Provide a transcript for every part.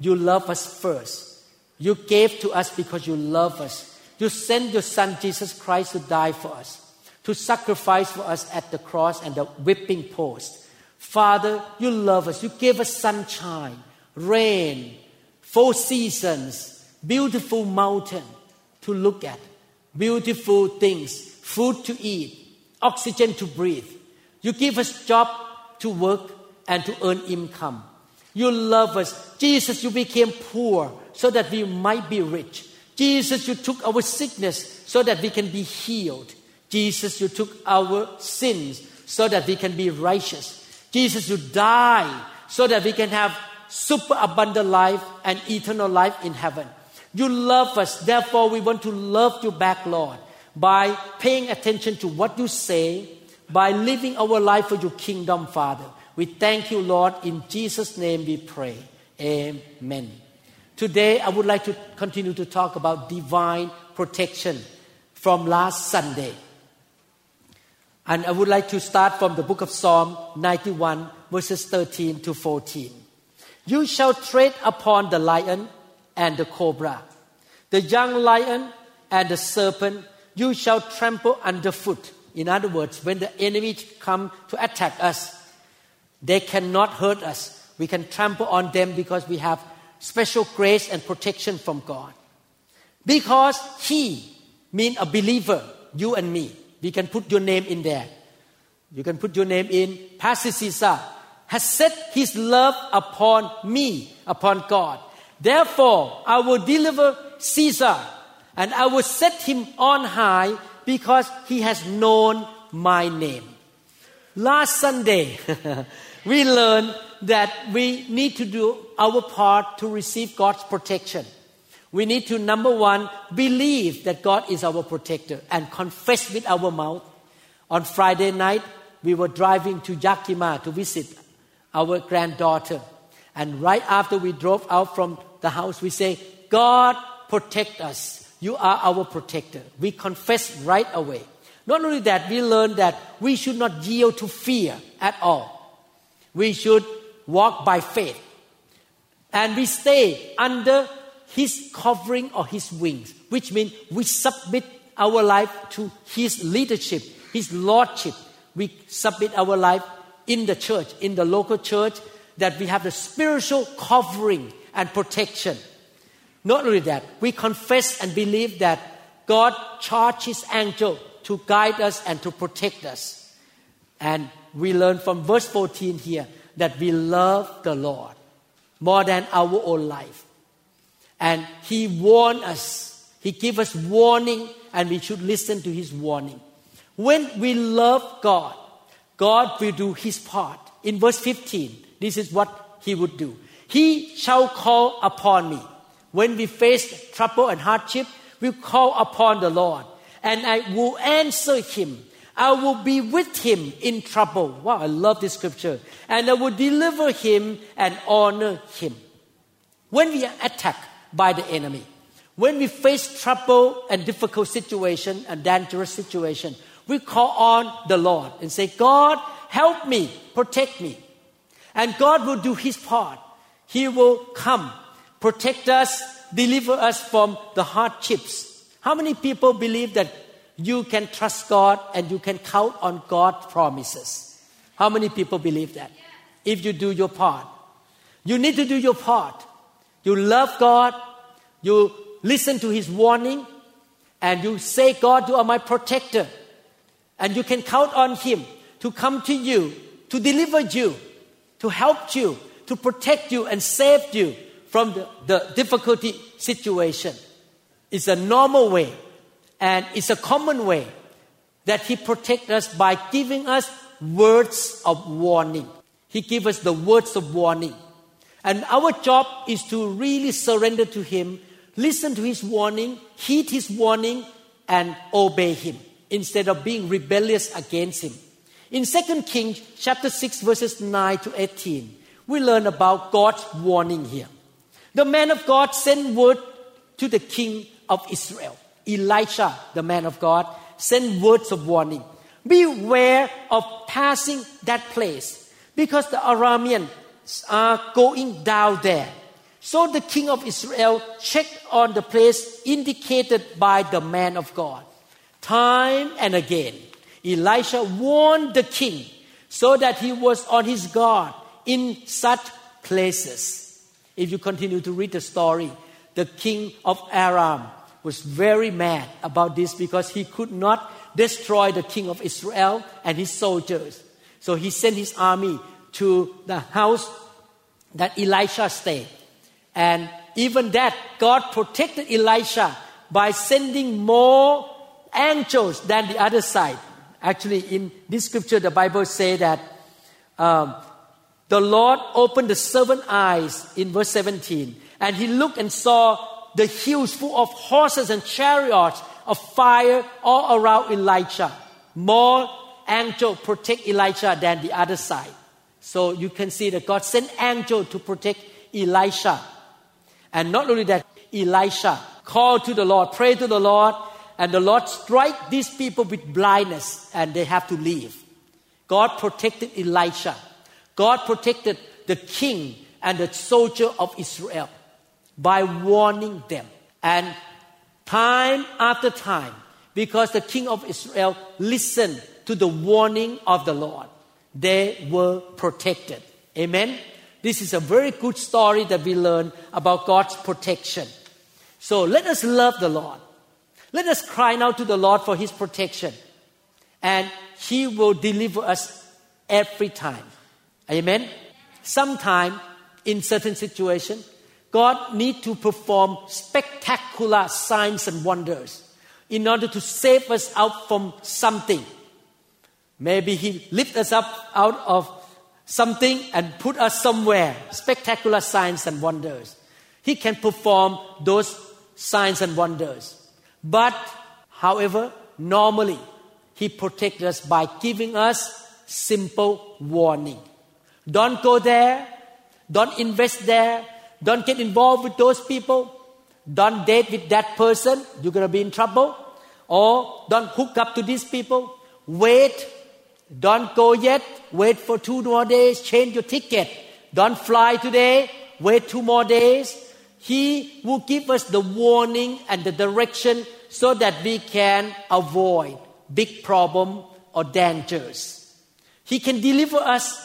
you love us first. You gave to us because you love us. You sent your Son, Jesus Christ, to die for us, to sacrifice for us at the cross and the whipping post. Father, you love us. You gave us sunshine, rain, four seasons, beautiful mountain to look at, beautiful things, food to eat, oxygen to breathe. You give us job to work and to earn income. You love us. Jesus, you became poor so that we might be rich. Jesus, you took our sickness so that we can be healed. Jesus, you took our sins so that we can be righteous. Jesus, you died so that we can have super abundant life and eternal life in heaven. You love us, therefore, we want to love you back, Lord, by paying attention to what you say, by living our life for your kingdom, Father. We thank you, Lord. In Jesus' name we pray. Amen. Today, I would like to continue to talk about divine protection from last Sunday. And I would like to start from the book of Psalm 91, verses 13 to 14. You shall tread upon the lion and the cobra, the young lion and the serpent, you shall trample underfoot. In other words, when the enemy come to attack us, they cannot hurt us. We can trample on them because we have special grace and protection from God. Because He mean a believer, you and me. We can put your name in there. You can put your name in. Pastor Caesar has set His love upon me, upon God. Therefore, I will deliver Caesar and I will set him on high because he has known my name. Last Sunday, we learn that we need to do our part to receive God's protection. We need to, number one, believe that God is our protector and confess with our mouth. On Friday night, we were driving to Yakima to visit our granddaughter. And right after we drove out from the house, we say, God, protect us. You are our protector. We confess right away. Not only that, we learn that we should not yield to fear at all. We should walk by faith. And we stay under His covering or His wings, which means we submit our life to His leadership, His lordship. We submit our life in the church, in the local church, that we have the spiritual covering and protection. Not only that, we confess and believe that God charges angel to guide us and to protect us. And we learn from verse 14 here that we love the Lord more than our own life. And He warned us, He gave us warning, and we should listen to His warning. When we love God, God will do His part. In verse 15, this is what He would do. He shall call upon me. When we face trouble and hardship, we call upon the Lord, and I will answer Him. I will be with him in trouble. Wow, I love this scripture. And I will deliver him and honor him. When we are attacked by the enemy, when we face trouble and difficult situation and dangerous situation, we call on the Lord and say, God, help me, protect me. And God will do his part. He will come, protect us, deliver us from the hardships. How many people believe that you can trust God and you can count on God's promises. How many people believe that? If you do your part, you need to do your part. You love God, you listen to His warning, and you say, God, you are my protector. And you can count on Him to come to you, to deliver you, to help you, to protect you and save you from the, the difficulty situation. It's a normal way and it's a common way that He protects us by giving us words of warning. He gives us the words of warning. And our job is to really surrender to Him, listen to His warning, heed His warning, and obey Him instead of being rebellious against Him. In 2 Kings chapter 6 verses 9 to 18, we learn about God's warning here. The man of God sent word to the king of Israel. Elisha, the man of God, sent words of warning. Beware of passing that place because the Arameans are going down there. So the king of Israel checked on the place indicated by the man of God. Time and again, Elisha warned the king so that he was on his guard in such places. If you continue to read the story, the king of Aram was very mad about this because he could not destroy the king of Israel and his soldiers. So he sent his army to the house that Elisha stayed. And even that, God protected Elisha by sending more angels than the other side. Actually, in this scripture, the Bible says that um, the Lord opened the seven eyes in verse 17, and he looked and saw the hills full of horses and chariots of fire all around Elijah. More angels protect Elijah than the other side. So you can see that God sent angels to protect Elisha. And not only that, Elisha called to the Lord, prayed to the Lord, and the Lord strike these people with blindness and they have to leave. God protected Elisha. God protected the king and the soldier of Israel by warning them. And time after time, because the king of Israel listened to the warning of the Lord, they were protected. Amen. This is a very good story that we learn about God's protection. So let us love the Lord. Let us cry out to the Lord for his protection. And he will deliver us every time. Amen. Sometime in certain situation, God need to perform spectacular signs and wonders in order to save us out from something. Maybe He lift us up out of something and put us somewhere. Spectacular signs and wonders. He can perform those signs and wonders. But, however, normally He protects us by giving us simple warning. Don't go there. Don't invest there. Don't get involved with those people. Don't date with that person. You're going to be in trouble. Or don't hook up to these people. Wait. Don't go yet. Wait for two more days. Change your ticket. Don't fly today. Wait two more days. He will give us the warning and the direction so that we can avoid big problem or dangers. He can deliver us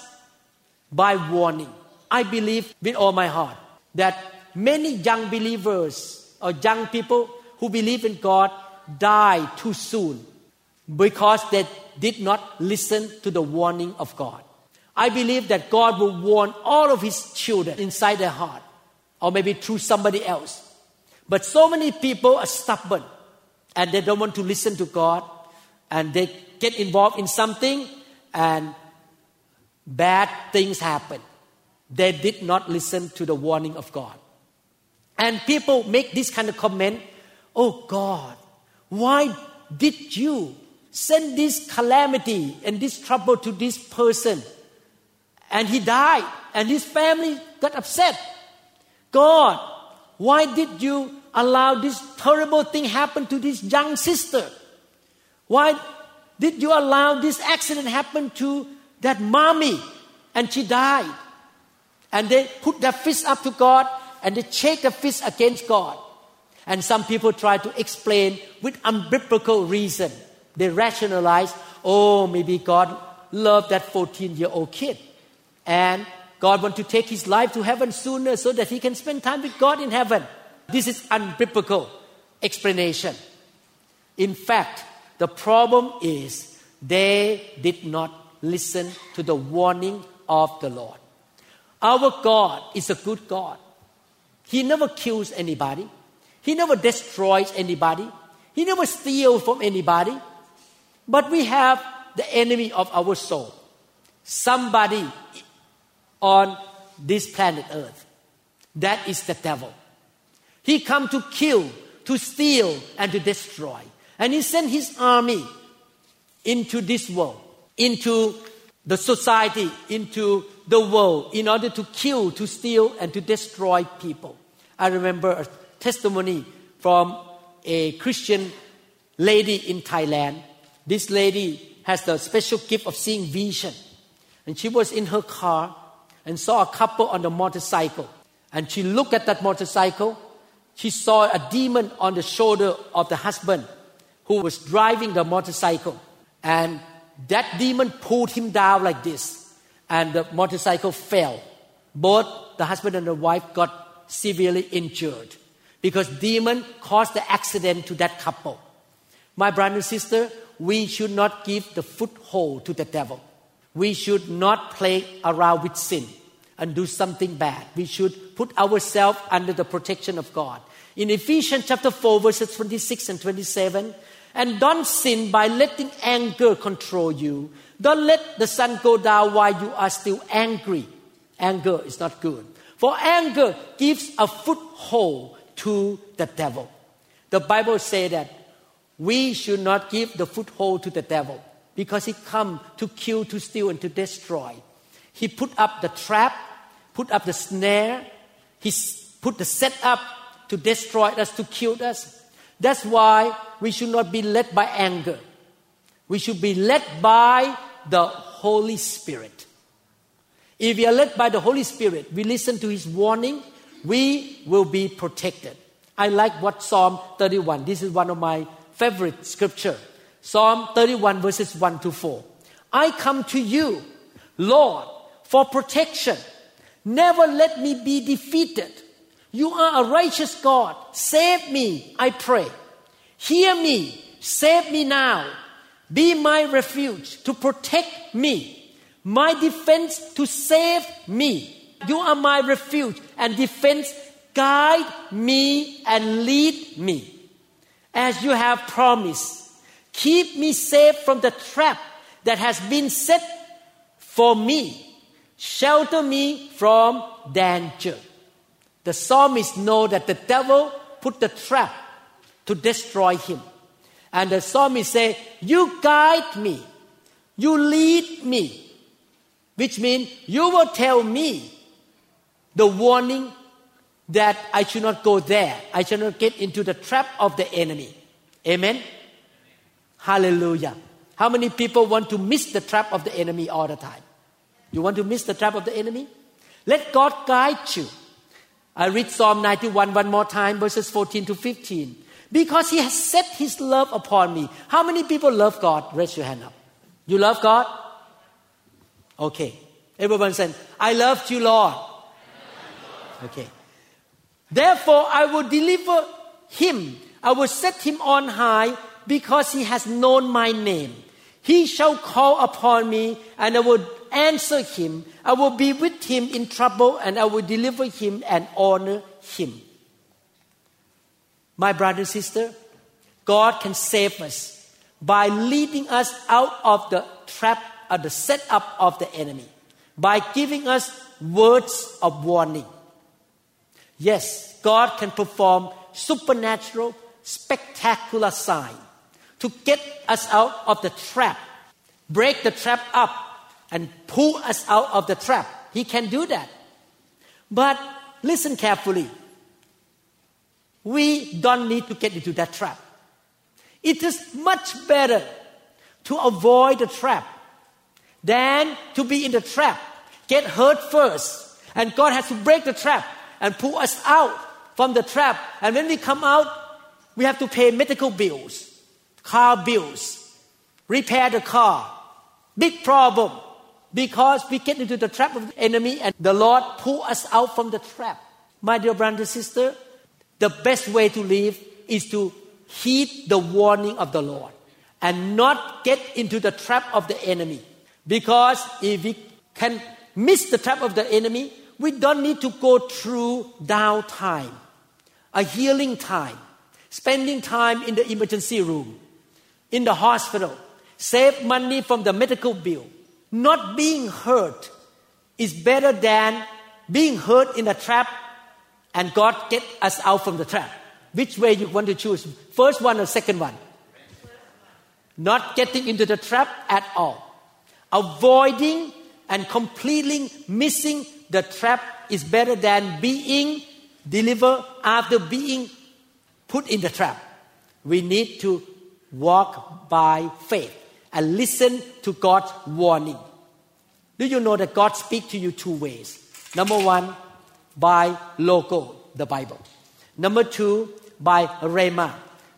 by warning. I believe with all my heart that many young believers or young people who believe in God die too soon because they did not listen to the warning of God. I believe that God will warn all of His children inside their heart, or maybe through somebody else. But so many people are stubborn and they don't want to listen to God and they get involved in something and bad things happen. They did not listen to the warning of God. And people make this kind of comment Oh God, why did you send this calamity and this trouble to this person? And he died, and his family got upset. God, why did you allow this terrible thing happen to this young sister? Why did you allow this accident happen to that mommy, and she died. And they put their fist up to God and they shake their fist against God. And some people try to explain with unbiblical reason. They rationalize, oh, maybe God loved that 14 year old kid. And God wants to take his life to heaven sooner so that he can spend time with God in heaven. This is unbiblical explanation. In fact, the problem is they did not listen to the warning of the Lord. Our God is a good God. He never kills anybody. He never destroys anybody. He never steals from anybody. But we have the enemy of our soul. Somebody on this planet Earth. That is the devil. He come to kill, to steal, and to destroy. And he sent his army into this world, into the society, into the world, in order to kill, to steal, and to destroy people. I remember a testimony from a Christian lady in Thailand. This lady has the special gift of seeing vision. And she was in her car and saw a couple on the motorcycle. And she looked at that motorcycle. She saw a demon on the shoulder of the husband who was driving the motorcycle. And that demon pulled him down like this. And the motorcycle fell. Both the husband and the wife got severely injured because demon caused the accident to that couple. My brother and sister, we should not give the foothold to the devil. We should not play around with sin and do something bad. We should put ourselves under the protection of God. In Ephesians chapter 4, verses 26 and 27, and don't sin by letting anger control you. Don't let the sun go down while you are still angry. Anger is not good. For anger gives a foothold to the devil. The Bible says that we should not give the foothold to the devil because he come to kill, to steal, and to destroy. He put up the trap, put up the snare, he put the setup to destroy us, to kill us. That's why we should not be led by anger. We should be led by the Holy Spirit. If we are led by the Holy Spirit, we listen to His warning, we will be protected. I like what Psalm 31, this is one of my favorite scripture. Psalm 31 verses 1 to 4. I come to you, Lord, for protection. Never let me be defeated. You are a righteous God. Save me, I pray. Hear me. Save me now. Be my refuge to protect me, my defense to save me. You are my refuge and defense. Guide me and lead me as you have promised. Keep me safe from the trap that has been set for me. Shelter me from danger. The psalmist know that the devil put the trap to destroy him. And the psalmist say, you guide me. You lead me. Which means you will tell me the warning that I should not go there. I should not get into the trap of the enemy. Amen. Hallelujah. How many people want to miss the trap of the enemy all the time? You want to miss the trap of the enemy? Let God guide you. I read Psalm 91 one more time, verses 14 to 15. Because he has set his love upon me. How many people love God? Raise your hand up. You love God? Okay. Everyone said, I love you, Lord. Okay. Therefore, I will deliver him. I will set him on high because he has known my name. He shall call upon me and I will answer him. I will be with him in trouble and I will deliver him and honor him. My brother and sister, God can save us by leading us out of the trap or the setup of the enemy, by giving us words of warning. Yes, God can perform supernatural, spectacular sign to get us out of the trap, break the trap up, and pull us out of the trap. He can do that. But listen carefully. We don't need to get into that trap. It is much better to avoid the trap than to be in the trap, get hurt first, and God has to break the trap and pull us out from the trap. And when we come out, we have to pay medical bills car bills, repair the car. Big problem because we get into the trap of the enemy and the Lord pull us out from the trap. My dear brother and sister, the best way to live is to heed the warning of the Lord and not get into the trap of the enemy. Because if we can miss the trap of the enemy, we don't need to go through downtime, a healing time, spending time in the emergency room, in the hospital, save money from the medical bill. Not being hurt is better than being hurt in a trap and God get us out from the trap. Which way you want to choose? First one or second one? Not getting into the trap at all. Avoiding and completely missing the trap is better than being delivered after being put in the trap. We need to walk by faith and listen to God's warning. Do you know that God speaks to you two ways? Number one, by logo, the Bible. Number two, by rhema.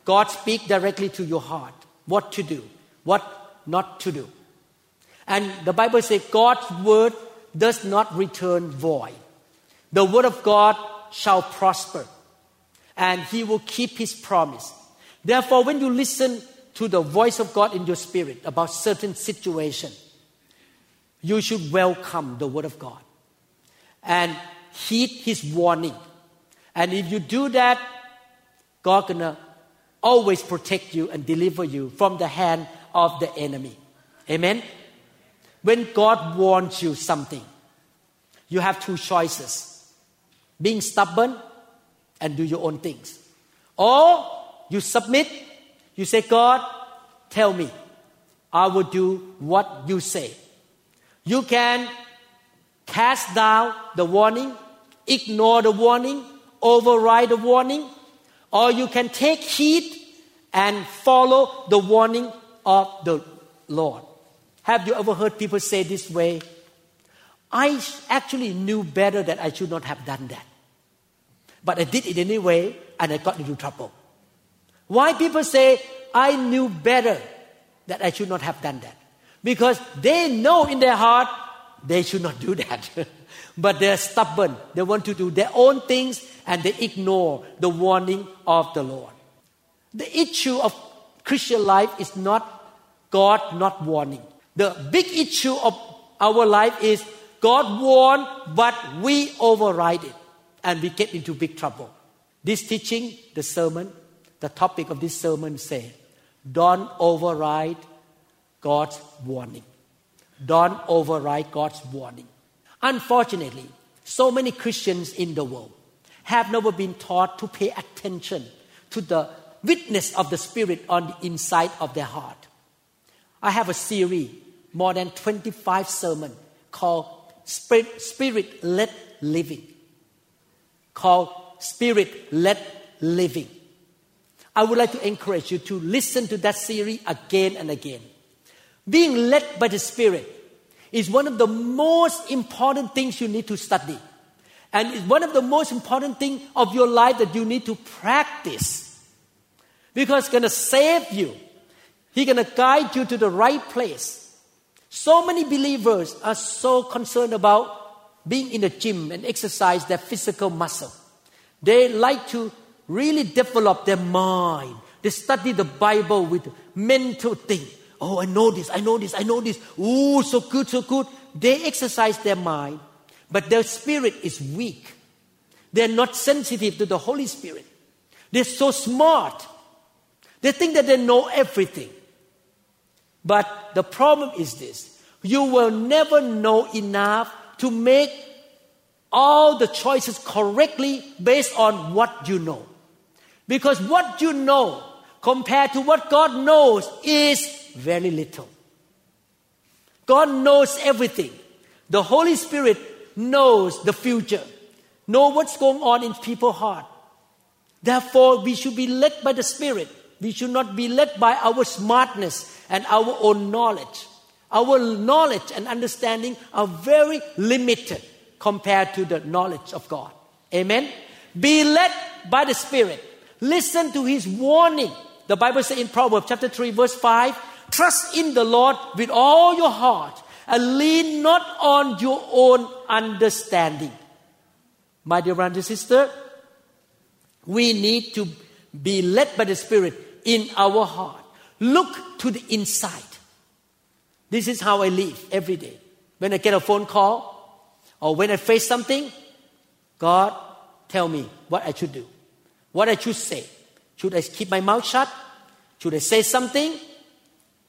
God speaks directly to your heart. What to do, what not to do. And the Bible says God's word does not return void. The word of God shall prosper, and he will keep his promise. Therefore, when you listen to the voice of God in your spirit about certain situation, you should welcome the word of God and heed his warning. And if you do that, God gonna always protect you and deliver you from the hand of the enemy. Amen. When God warns you something, you have two choices being stubborn and do your own things. Or you submit, you say, God, tell me, I will do what you say. You can cast down the warning, ignore the warning, override the warning, or you can take heed and follow the warning of the Lord. Have you ever heard people say this way? I actually knew better that I should not have done that. But I did it anyway and I got into trouble. Why people say, I knew better that I should not have done that? Because they know in their heart they should not do that. but they're stubborn. They want to do their own things and they ignore the warning of the Lord. The issue of Christian life is not God not warning. The big issue of our life is God warned, but we override it and we get into big trouble. This teaching, the sermon, the topic of this sermon say, don't override God's warning. Don't override God's warning. Unfortunately, so many Christians in the world have never been taught to pay attention to the witness of the Spirit on the inside of their heart. I have a series, more than 25 sermons, called Spirit Led Living. Called Spirit Led Living. I would like to encourage you to listen to that series again and again. Being led by the Spirit is one of the most important things you need to study. And it's one of the most important things of your life that you need to practice. Because it's going to save you. He's going to guide you to the right place. So many believers are so concerned about being in the gym and exercise their physical muscle. They like to really develop their mind. They study the Bible with mental thing. Oh, I know this, I know this, I know this. Oh, so good, so good. They exercise their mind, but their spirit is weak. They're not sensitive to the Holy Spirit. They're so smart. They think that they know everything. But the problem is this you will never know enough to make all the choices correctly based on what you know. Because what you know compared to what God knows is very little. God knows everything. The Holy Spirit knows the future, know what's going on in people's heart. Therefore, we should be led by the Spirit. We should not be led by our smartness and our own knowledge. Our knowledge and understanding are very limited compared to the knowledge of God. Amen. Be led by the Spirit. Listen to His warning. The Bible says in Proverbs chapter 3, verse 5 Trust in the Lord with all your heart and lean not on your own understanding. My dear brother and sister, we need to be led by the Spirit in our heart. Look to the inside. This is how I live every day. When I get a phone call or when I face something, God, tell me what I should do, what I should say. Should I keep my mouth shut? Should I say something?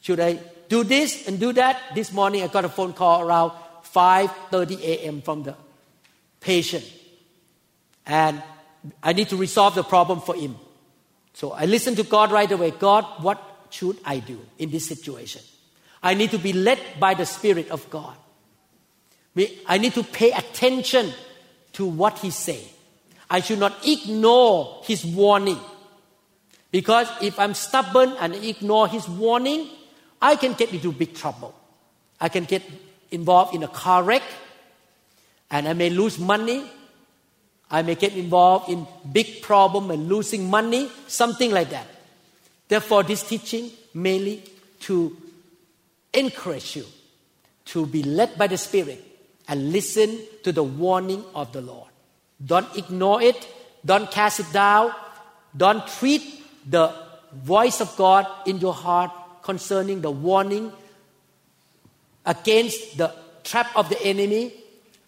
Should I do this and do that? This morning I got a phone call around 5:30 a.m. from the patient. And I need to resolve the problem for him. So I listen to God right away. God, what should I do in this situation? I need to be led by the Spirit of God. I need to pay attention to what He say. I should not ignore His warning. Because if I'm stubborn and ignore His warning, I can get into big trouble. I can get involved in a car wreck and I may lose money. I may get involved in big problem and losing money, something like that. Therefore, this teaching mainly to encourage you to be led by the Spirit and listen to the warning of the Lord. Don't ignore it. Don't cast it down. Don't treat the voice of God in your heart concerning the warning against the trap of the enemy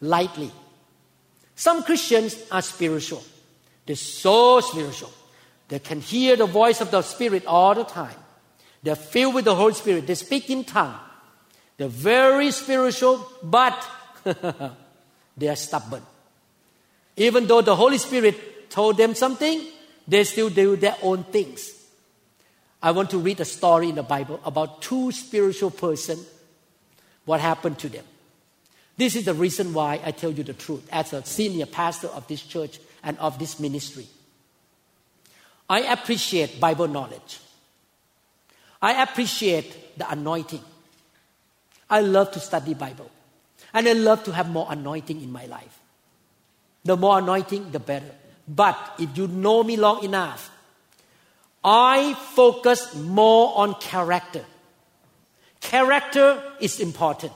lightly. Some Christians are spiritual. They're so spiritual. They can hear the voice of the Spirit all the time. They're filled with the Holy Spirit. They speak in tongue. They're very spiritual, but they are stubborn. Even though the Holy Spirit told them something, they still do their own things. I want to read a story in the Bible about two spiritual persons, what happened to them. This is the reason why I tell you the truth as a senior pastor of this church and of this ministry. I appreciate Bible knowledge. I appreciate the anointing. I love to study Bible. And I love to have more anointing in my life. The more anointing, the better. But if you know me long enough, I focus more on character. Character is important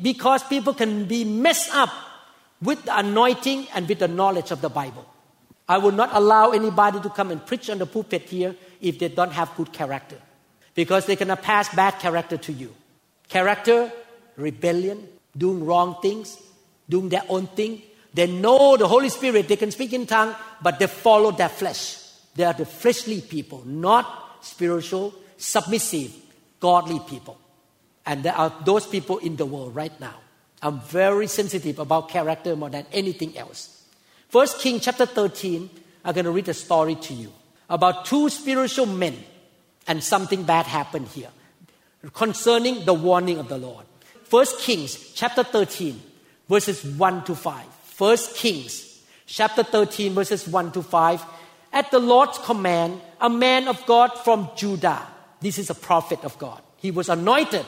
because people can be messed up with the anointing and with the knowledge of the Bible. I will not allow anybody to come and preach on the pulpit here if they don't have good character because going to pass bad character to you. Character, rebellion, doing wrong things, doing their own thing. They know the Holy Spirit, they can speak in tongue, but they follow their flesh. They are the fleshly people, not spiritual, submissive, godly people. And there are those people in the world right now. I'm very sensitive about character more than anything else. First King chapter 13, I'm going to read a story to you about two spiritual men and something bad happened here concerning the warning of the Lord. First Kings chapter 13, verses 1 to 5. First Kings chapter 13, verses 1 to 5. At the Lord's command, a man of God from Judah, this is a prophet of God, he was anointed,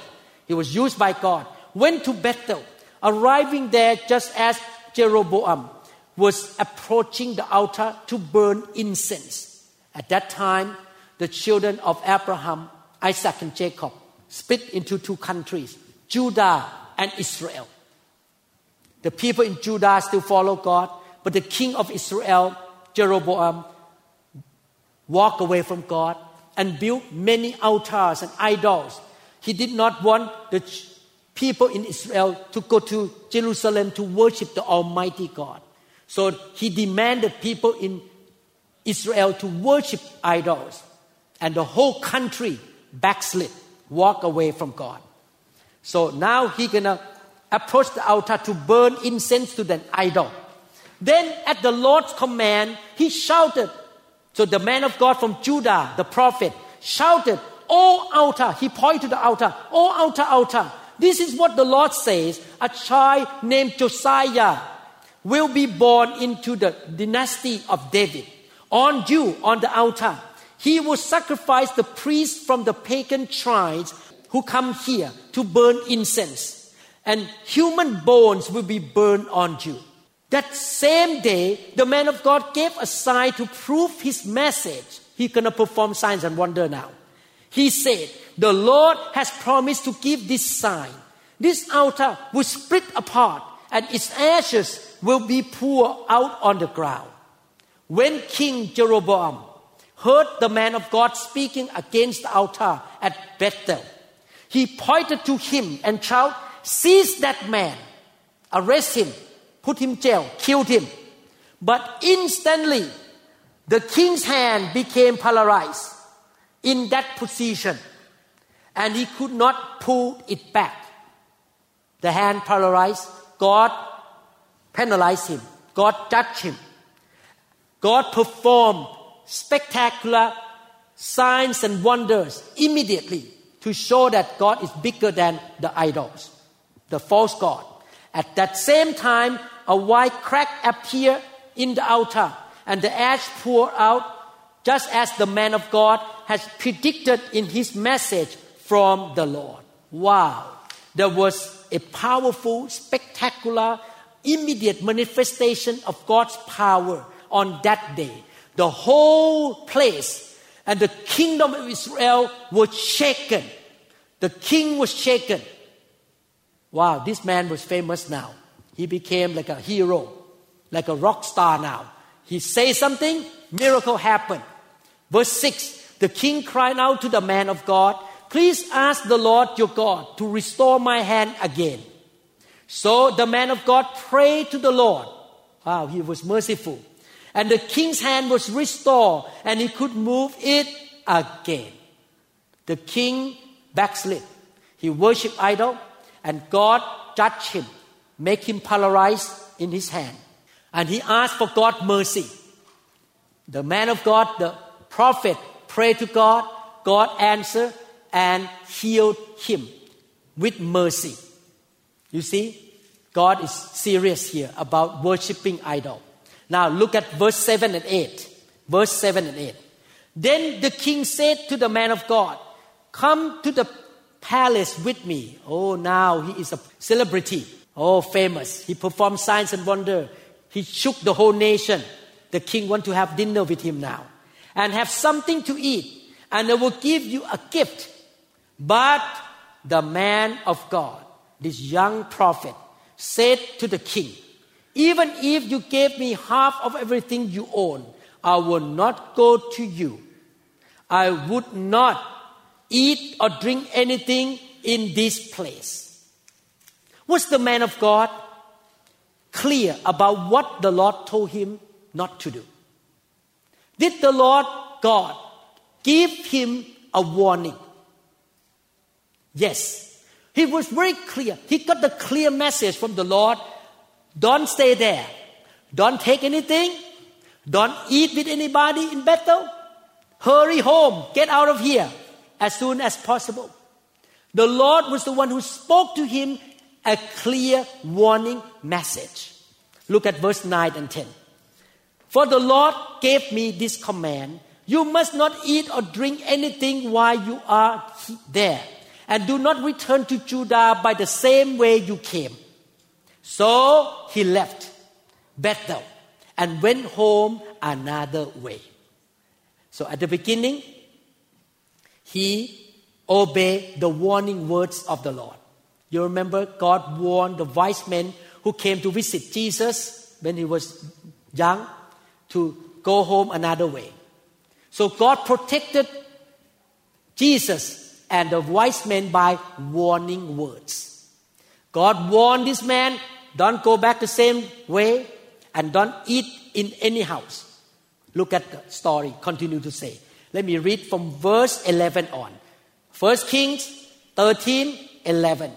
he was used by God, went to Bethel, arriving there just as Jeroboam was approaching the altar to burn incense. At that time, the children of Abraham, Isaac, and Jacob split into two countries Judah and Israel. The people in Judah still follow God, but the king of Israel, Jeroboam, walked away from God and built many altars and idols. He did not want the people in Israel to go to Jerusalem to worship the Almighty God. So he demanded people in Israel to worship idols. And the whole country backslid, walk away from God. So now he gonna approach the altar to burn incense to the idol. Then at the Lord's command, he shouted. So the man of God from Judah, the prophet, shouted, Oh altar, he pointed to the altar, Oh altar, altar. This is what the Lord says. A child named Josiah will be born into the dynasty of David. On you, on the altar, he will sacrifice the priests from the pagan tribes who come here to burn incense, and human bones will be burned on you. That same day, the man of God gave a sign to prove his message. Going to perform signs and wonder now. He said, The Lord has promised to give this sign. This altar will split apart, and its ashes will be poured out on the ground. When King Jeroboam heard the man of God speaking against the altar at Bethel, he pointed to him and shouted, Seize that man, arrest him, put him jail, killed him. But instantly, the king's hand became paralyzed in that position, and he could not pull it back. The hand paralyzed, God penalized him, God judged him. God performed spectacular signs and wonders immediately to show that God is bigger than the idols, the false God. At that same time, a white crack appeared in the altar, and the ash poured out, just as the man of God has predicted in his message from the Lord. Wow! There was a powerful, spectacular, immediate manifestation of God's power on that day. The whole place and the kingdom of Israel was shaken. The king was shaken. Wow, this man was famous now. He became like a hero, like a rock star now. He says something, miracle happened. Verse 6 The king cried out to the man of God, Please ask the Lord your God to restore my hand again. So the man of God prayed to the Lord. Wow, he was merciful. And the king's hand was restored and he could move it again. The king backslid. He worshiped idol and God judged him, make him paralyzed in his hand. And he asked for God's mercy. The man of God, the prophet, prayed to God. God answered and healed him with mercy. You see, God is serious here about worshiping idol. Now look at verse 7 and 8. Verse 7 and 8. Then the king said to the man of God, Come to the palace with me. Oh, now he is a celebrity. Oh, famous. He performed signs and wonder. He shook the whole nation. The king want to have dinner with him now and have something to eat. And I will give you a gift. But the man of God, this young prophet, said to the king, Even if you gave me half of everything you own, I will not go to you. I would not eat or drink anything in this place. Was the man of God clear about what the Lord told him not to do? Did the Lord God give him a warning? Yes. He was very clear. He got the clear message from the Lord don't stay there. Don't take anything. Don't eat with anybody in Bethel. Hurry home. Get out of here as soon as possible. The Lord was the one who spoke to him a clear warning message. Look at verse 9 and 10. For the Lord gave me this command You must not eat or drink anything while you are there, and do not return to Judah by the same way you came. So he left Bethel and went home another way. So at the beginning, he obeyed the warning words of the Lord. You remember God warned the wise men who came to visit Jesus when he was young to go home another way. So God protected Jesus and the wise men by warning words. God warned this man, don't go back the same way and don't eat in any house. Look at the story, continue to say. Let me read from verse 11 on. 1 Kings 13 11.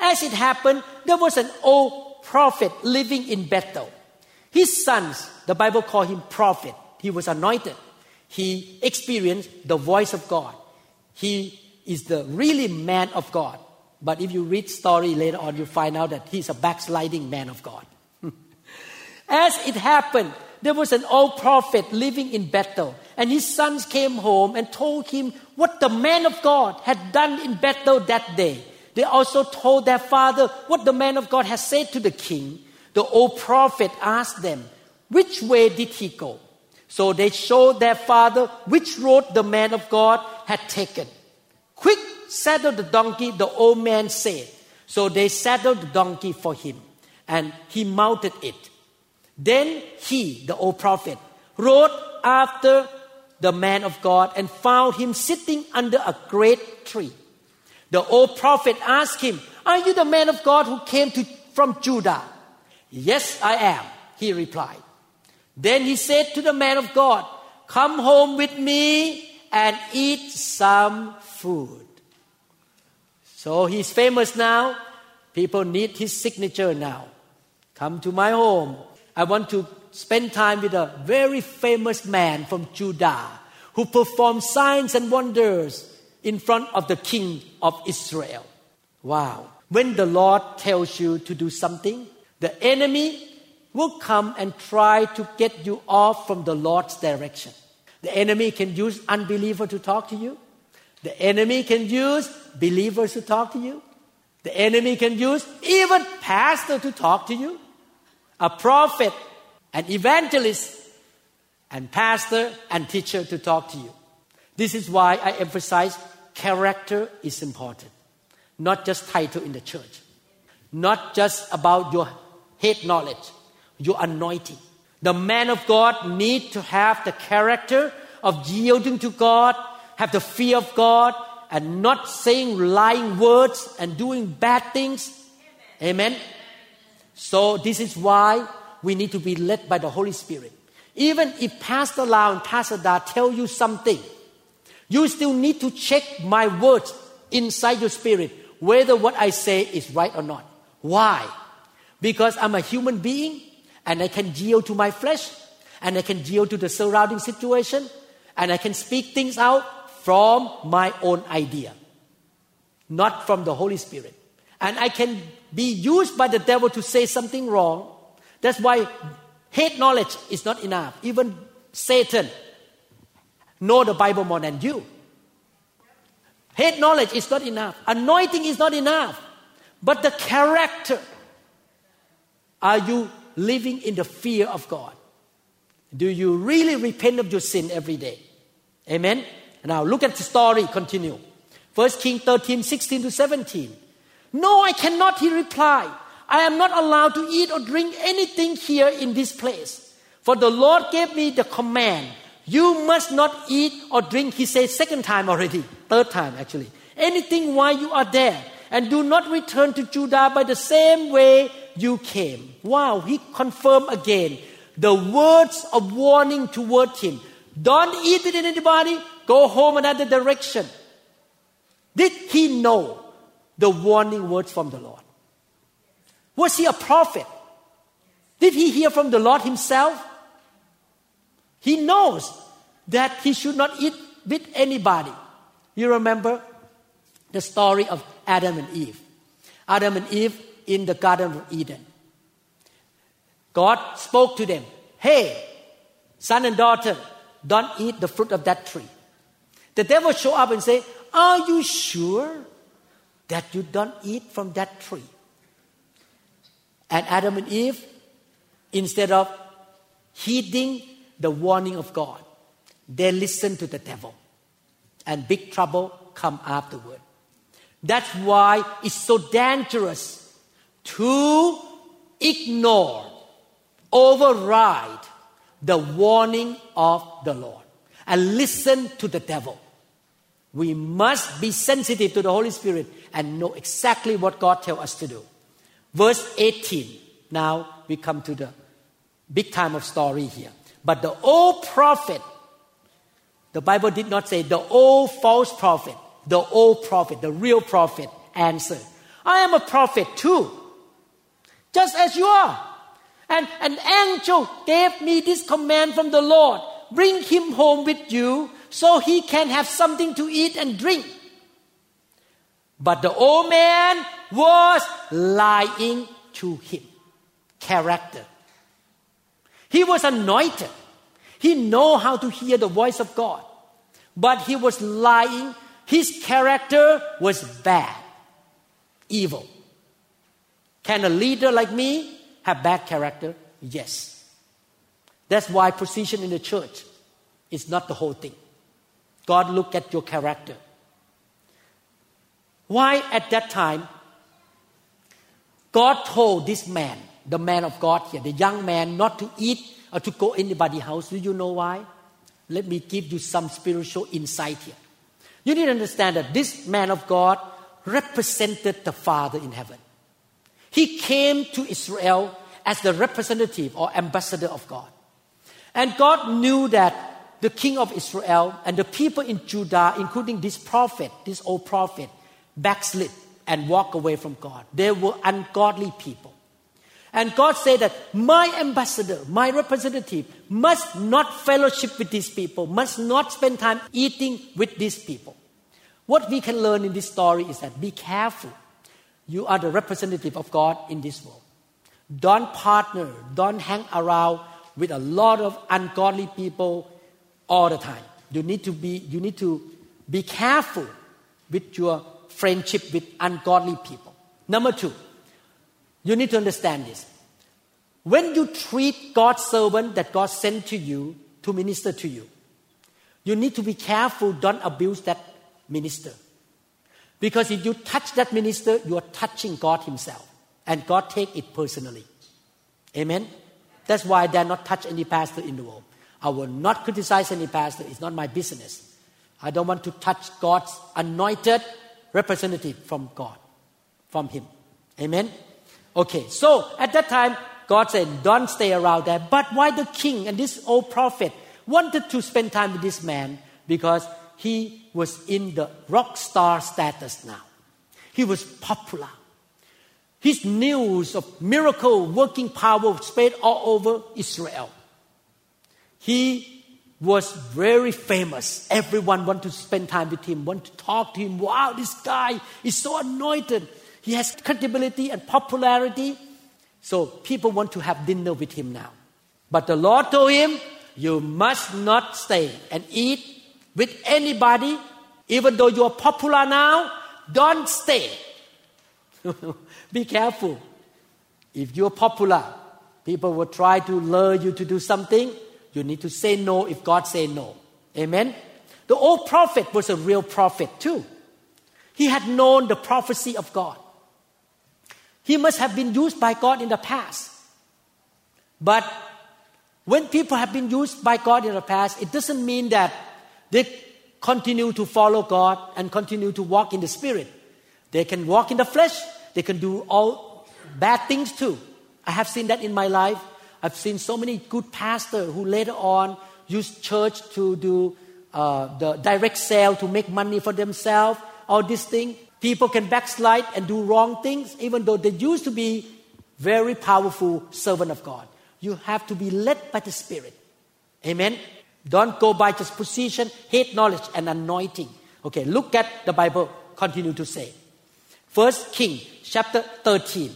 As it happened, there was an old prophet living in Bethel. His sons, the Bible called him prophet. He was anointed. He experienced the voice of God. He is the really man of God. But if you read story later on, you find out that he's a backsliding man of God. As it happened, there was an old prophet living in Bethel, and his sons came home and told him what the man of God had done in Bethel that day. They also told their father what the man of God had said to the king. The old prophet asked them, Which way did he go? So they showed their father which road the man of God had taken. Quick, saddle the donkey, the old man said. So they saddled the donkey for him, and he mounted it. Then he, the old prophet, rode after the man of God and found him sitting under a great tree. The old prophet asked him, Are you the man of God who came to, from Judah? Yes, I am, he replied. Then he said to the man of God, Come home with me and eat some food. So he's famous now. People need his signature now. Come to my home. I want to spend time with a very famous man from Judah who performed signs and wonders in front of the king of Israel. Wow. When the Lord tells you to do something, the enemy will come and try to get you off from the Lord's direction. The enemy can use unbeliever to talk to you. The enemy can use believers to talk to you. The enemy can use even pastor to talk to you. A prophet, an evangelist, and pastor and teacher to talk to you. This is why I emphasize character is important. Not just title in the church. Not just about your head knowledge, your anointing. The man of God need to have the character of yielding to God, have the fear of God, and not saying lying words and doing bad things. Amen. Amen. So this is why we need to be led by the Holy Spirit. Even if Pastor Lau and Pastor Da tell you something, you still need to check my words inside your spirit whether what I say is right or not. Why? Because I'm a human being and I can yield to my flesh and I can yield to the surrounding situation and I can speak things out from my own idea, not from the Holy Spirit. And I can be used by the devil to say something wrong. That's why head knowledge is not enough. Even Satan know the Bible more than you. Head knowledge is not enough. Anointing is not enough. But the character. Are you living in the fear of God? Do you really repent of your sin every day? Amen. Now look at the story, continue. First King 13, 16 to 17. No, I cannot, he replied. I am not allowed to eat or drink anything here in this place. For the Lord gave me the command you must not eat or drink, he says second time already, third time actually. Anything while you are there. And do not return to Judah by the same way you came. Wow, he confirmed again the words of warning toward him. Don't eat with anybody, go home another direction. Did he know the warning words from the Lord? Was he a prophet? Did he hear from the Lord himself? He knows that he should not eat with anybody. You remember the story of Adam and Eve. Adam and Eve in the Garden of Eden. God spoke to them, Hey, son and daughter, don't eat the fruit of that tree. The devil show up and say, Are you sure that you don't eat from that tree? And Adam and Eve, instead of heeding the warning of God. They listened to the devil, and big trouble come afterward. That's why it's so dangerous to ignore, override the warning of the Lord and listen to the devil. We must be sensitive to the Holy Spirit and know exactly what God tells us to do. Verse 18. Now we come to the big time of story here. But the old prophet, the Bible did not say the old false prophet, the old prophet, the real prophet answered, I am a prophet too, just as you are. And an angel gave me this command from the Lord bring him home with you so he can have something to eat and drink. But the old man was lying to him. Character. He was anointed. He know how to hear the voice of God. But he was lying. His character was bad, evil. Can a leader like me have bad character? Yes. That's why position in the church is not the whole thing. God look at your character. Why at that time God told this man the man of God here, the young man, not to eat or to go anybody's house. Do you know why? Let me give you some spiritual insight here. You need to understand that this man of God represented the Father in heaven. He came to Israel as the representative or ambassador of God. And God knew that the king of Israel and the people in Judah, including this prophet, this old prophet, backslid and walked away from God. They were ungodly people. And God said that my ambassador, my representative, must not fellowship with these people, must not spend time eating with these people. What we can learn in this story is that be careful. You are the representative of God in this world. Don't partner, don't hang around with a lot of ungodly people all the time. You need to be, you need to be careful with your friendship with ungodly people. Number two, you need to understand this. When you treat God's servant that God sent to you to minister to you, you need to be careful, don't abuse that minister. Because if you touch that minister, you are touching God Himself. And God take it personally. Amen? That's why I dare not touch any pastor in the world. I will not criticize any pastor. It's not my business. I don't want to touch God's anointed representative from God, from Him. Amen? Okay, so at that time, God said, don't stay around there. But why the king and this old prophet wanted to spend time with this man? Because he was in the rock star status now. He was popular. His news of miracle working power spread all over Israel. He was very famous. Everyone wanted to spend time with him, wanted to talk to him. Wow, this guy is so anointed. He has credibility and popularity. So people want to have dinner with him now. But the Lord told him, You must not stay and eat with anybody, even though you are popular now. Don't stay. Be careful. If you're popular, people will try to lure you to do something. You need to say no if God say no. Amen. The old prophet was a real prophet too. He had known the prophecy of God. He must have been used by God in the past. But when people have been used by God in the past, it doesn't mean that they continue to follow God and continue to walk in the Spirit. They can walk in the flesh, they can do all bad things too. I have seen that in my life. I've seen so many good pastors who later on use church to do uh, the direct sale to make money for themselves, all these things. People can backslide and do wrong things, even though they used to be very powerful servant of God. You have to be led by the Spirit. Amen. Don't go by just position, hate knowledge, and anointing. Okay, look at the Bible. Continue to say. First King chapter 13,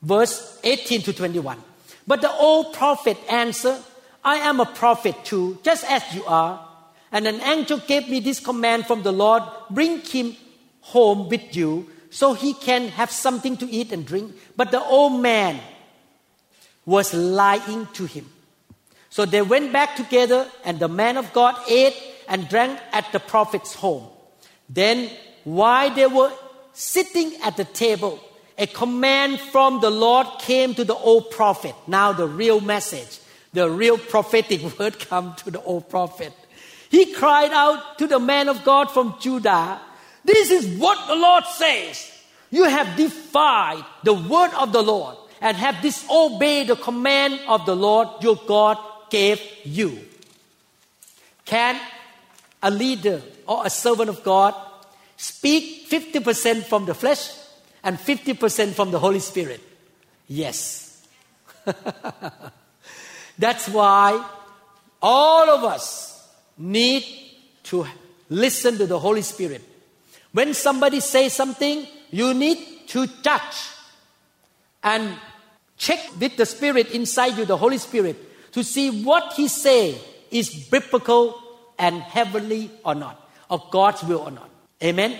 verse 18 to 21. But the old prophet answered, I am a prophet too, just as you are. And an angel gave me this command from the Lord bring him home with you so he can have something to eat and drink. But the old man was lying to him. So they went back together, and the man of God ate and drank at the prophet's home. Then, while they were sitting at the table, a command from the Lord came to the old prophet. Now, the real message, the real prophetic word come to the old prophet. He cried out to the man of God from Judah this is what the Lord says. You have defied the word of the Lord and have disobeyed the command of the Lord your God gave you. Can a leader or a servant of God speak 50% from the flesh and 50% from the Holy Spirit? Yes. That's why all of us need to listen to the Holy Spirit when somebody says something, you need to judge and check with the Spirit inside you, the Holy Spirit, to see what He say is biblical and heavenly or not, of God's will or not. Amen.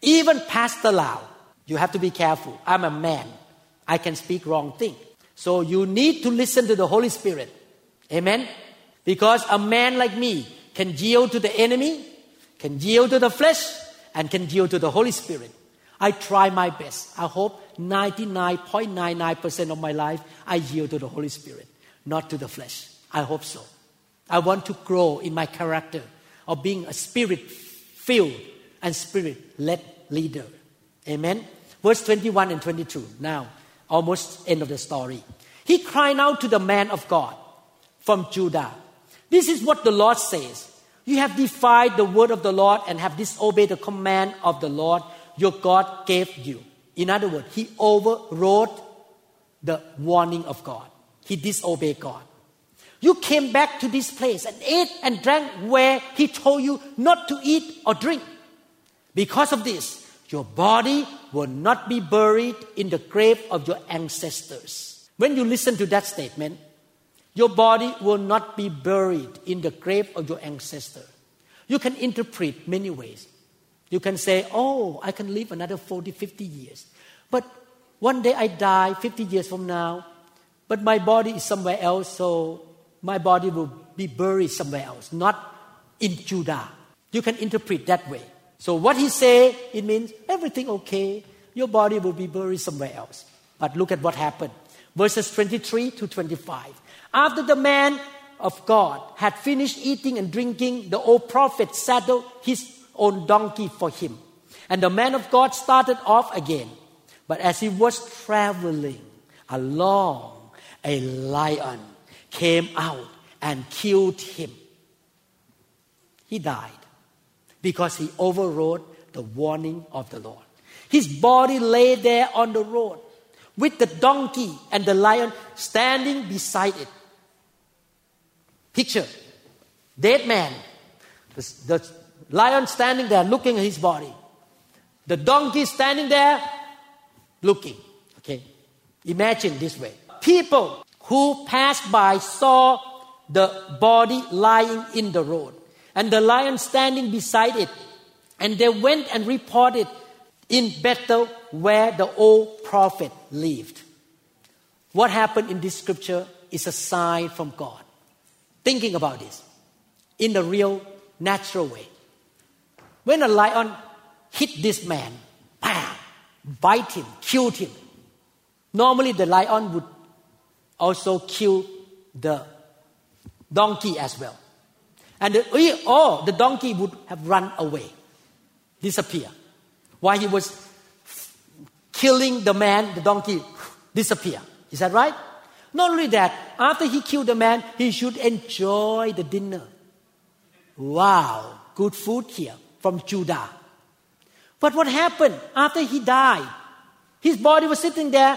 Even Pastor Lau, you have to be careful. I'm a man. I can speak wrong thing. So you need to listen to the Holy Spirit. Amen. Because a man like me can yield to the enemy, can yield to the flesh, and can yield to the Holy Spirit. I try my best. I hope 99.99% of my life I yield to the Holy Spirit, not to the flesh. I hope so. I want to grow in my character of being a spirit filled and spirit led leader. Amen. Verse 21 and 22. Now, almost end of the story. He cried out to the man of God from Judah. This is what the Lord says. You have defied the word of the Lord and have disobeyed the command of the Lord your God gave you. In other words, he overrode the warning of God. He disobeyed God. You came back to this place and ate and drank where He told you not to eat or drink. Because of this, your body will not be buried in the grave of your ancestors. When you listen to that statement, your body will not be buried in the grave of your ancestor. You can interpret many ways. You can say, Oh, I can live another 40, 50 years. But one day I die 50 years from now, but my body is somewhere else, so my body will be buried somewhere else, not in Judah. You can interpret that way. So what he say, it means everything okay. Your body will be buried somewhere else. But look at what happened. Verses 23 to 25. After the man of God had finished eating and drinking, the old prophet saddled his own donkey for him. And the man of God started off again. But as he was traveling along, a lion came out and killed him. He died because he overrode the warning of the Lord. His body lay there on the road with the donkey and the lion standing beside it. Picture dead man, the, the lion standing there looking at his body, the donkey standing there looking. Okay, imagine this way people who passed by saw the body lying in the road and the lion standing beside it. And they went and reported in Bethel where the old prophet lived. What happened in this scripture is a sign from God. Thinking about this in the real, natural way. When a lion hit this man, bam, bite him, killed him. Normally, the lion would also kill the donkey as well. And the, oh, the donkey would have run away, disappear. While he was killing the man, the donkey disappear. Is that right? Not only that, after he killed the man, he should enjoy the dinner. Wow, good food here from Judah. But what happened after he died? His body was sitting there,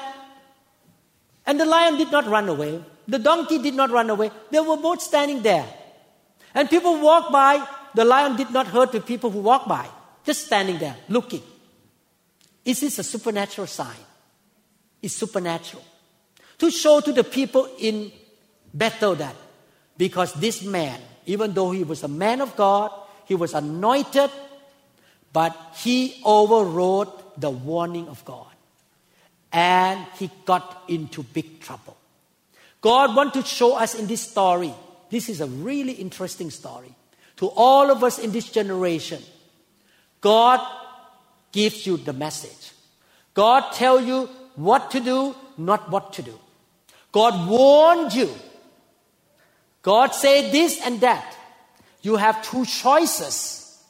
and the lion did not run away. The donkey did not run away. They were both standing there. And people walk by. The lion did not hurt the people who walk by, just standing there looking. Is this a supernatural sign? It's supernatural. To show to the people in Bethel that because this man, even though he was a man of God, he was anointed, but he overrode the warning of God. And he got into big trouble. God wants to show us in this story this is a really interesting story. To all of us in this generation, God gives you the message. God tell you what to do, not what to do. God warned you. God said this and that. You have two choices.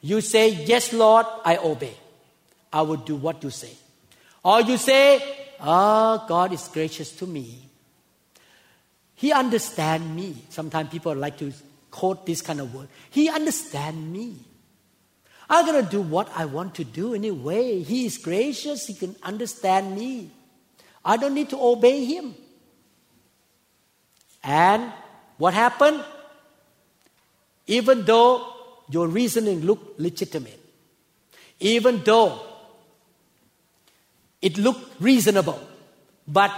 You say, Yes, Lord, I obey. I will do what you say. Or you say, oh, God is gracious to me. He understands me. Sometimes people like to quote this kind of word. He understands me. I'm going to do what I want to do anyway. He is gracious. He can understand me. I don't need to obey him. And what happened? Even though your reasoning looked legitimate, even though it looked reasonable, but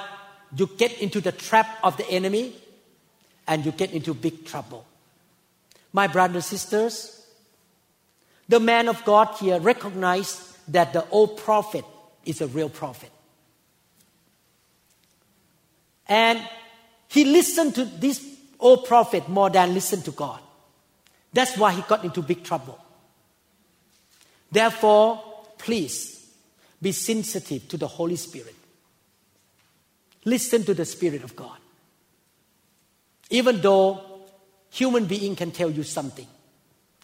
you get into the trap of the enemy and you get into big trouble. My brothers and sisters, the man of God here recognized that the old prophet is a real prophet. And he listened to this old prophet more than listened to God. That's why he got into big trouble. Therefore, please be sensitive to the Holy Spirit. Listen to the Spirit of God. Even though human being can tell you something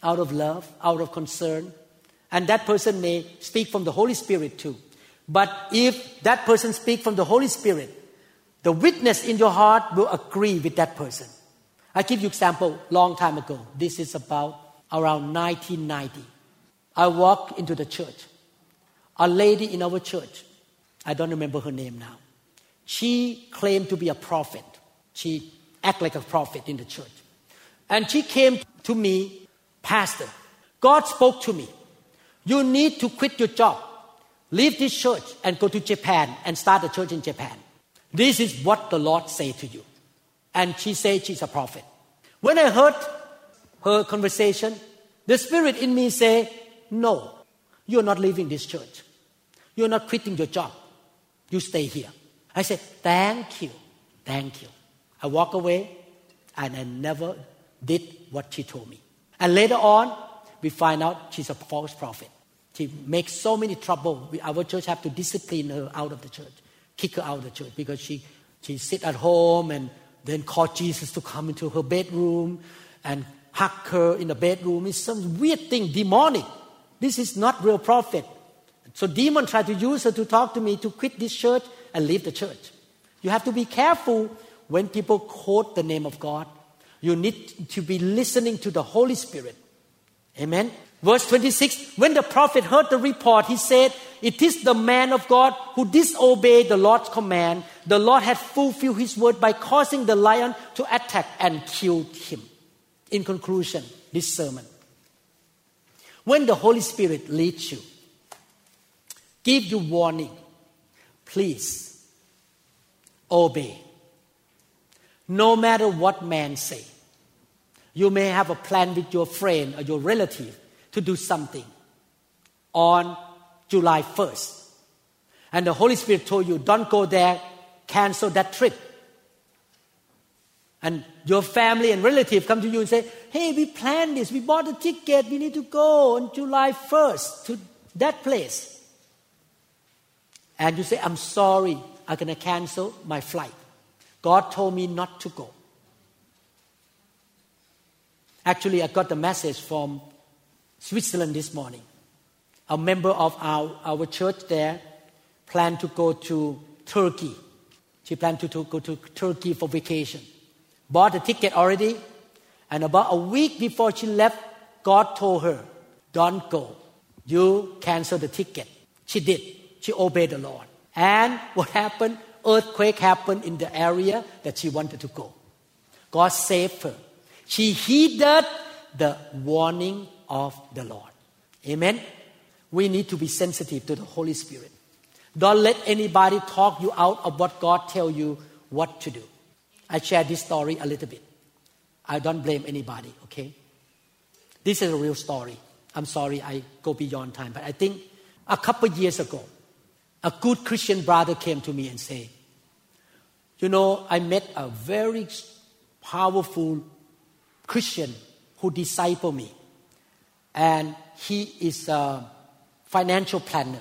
out of love, out of concern, and that person may speak from the Holy Spirit too. But if that person speak from the Holy Spirit, the witness in your heart will agree with that person. I give you example long time ago. This is about around 1990. I walked into the church. A lady in our church, I don't remember her name now she claimed to be a prophet. She act like a prophet in the church. And she came to me, Pastor, God spoke to me. You need to quit your job, leave this church, and go to Japan and start a church in Japan. This is what the Lord say to you. And she said she's a prophet. When I heard her conversation, the spirit in me say, No, you're not leaving this church. You're not quitting your job. You stay here. I said, Thank you. Thank you. I walk away and I never did what she told me. And later on, we find out she's a false prophet. She makes so many trouble. Our church have to discipline her out of the church, kick her out of the church because she, she sit at home and then call Jesus to come into her bedroom and hug her in the bedroom. It's some weird thing, demonic. This is not real prophet. So demon tried to use her to talk to me to quit this church and leave the church. You have to be careful when people quote the name of God. You need to be listening to the Holy Spirit. Amen. Verse 26 When the prophet heard the report, he said, It is the man of God who disobeyed the Lord's command. The Lord had fulfilled his word by causing the lion to attack and kill him. In conclusion, this sermon. When the Holy Spirit leads you, give you warning, please obey. No matter what man say. You may have a plan with your friend or your relative to do something on July 1st. And the Holy Spirit told you, don't go there, cancel that trip. And your family and relative come to you and say, hey, we planned this, we bought a ticket, we need to go on July 1st to that place. And you say, I'm sorry, I'm going to cancel my flight. God told me not to go. Actually, I got the message from Switzerland this morning. A member of our, our church there planned to go to Turkey. She planned to, to go to Turkey for vacation. Bought a ticket already, and about a week before she left, God told her, Don't go. You cancel the ticket. She did. She obeyed the Lord. And what happened? Earthquake happened in the area that she wanted to go. God saved her. She heeded the warning of the Lord. Amen. We need to be sensitive to the Holy Spirit. Don't let anybody talk you out of what God tell you what to do. I share this story a little bit. I don't blame anybody, okay? This is a real story. I'm sorry I go beyond time, but I think a couple years ago, a good Christian brother came to me and said, You know, I met a very powerful Christian who disciple me. And he is a financial planner.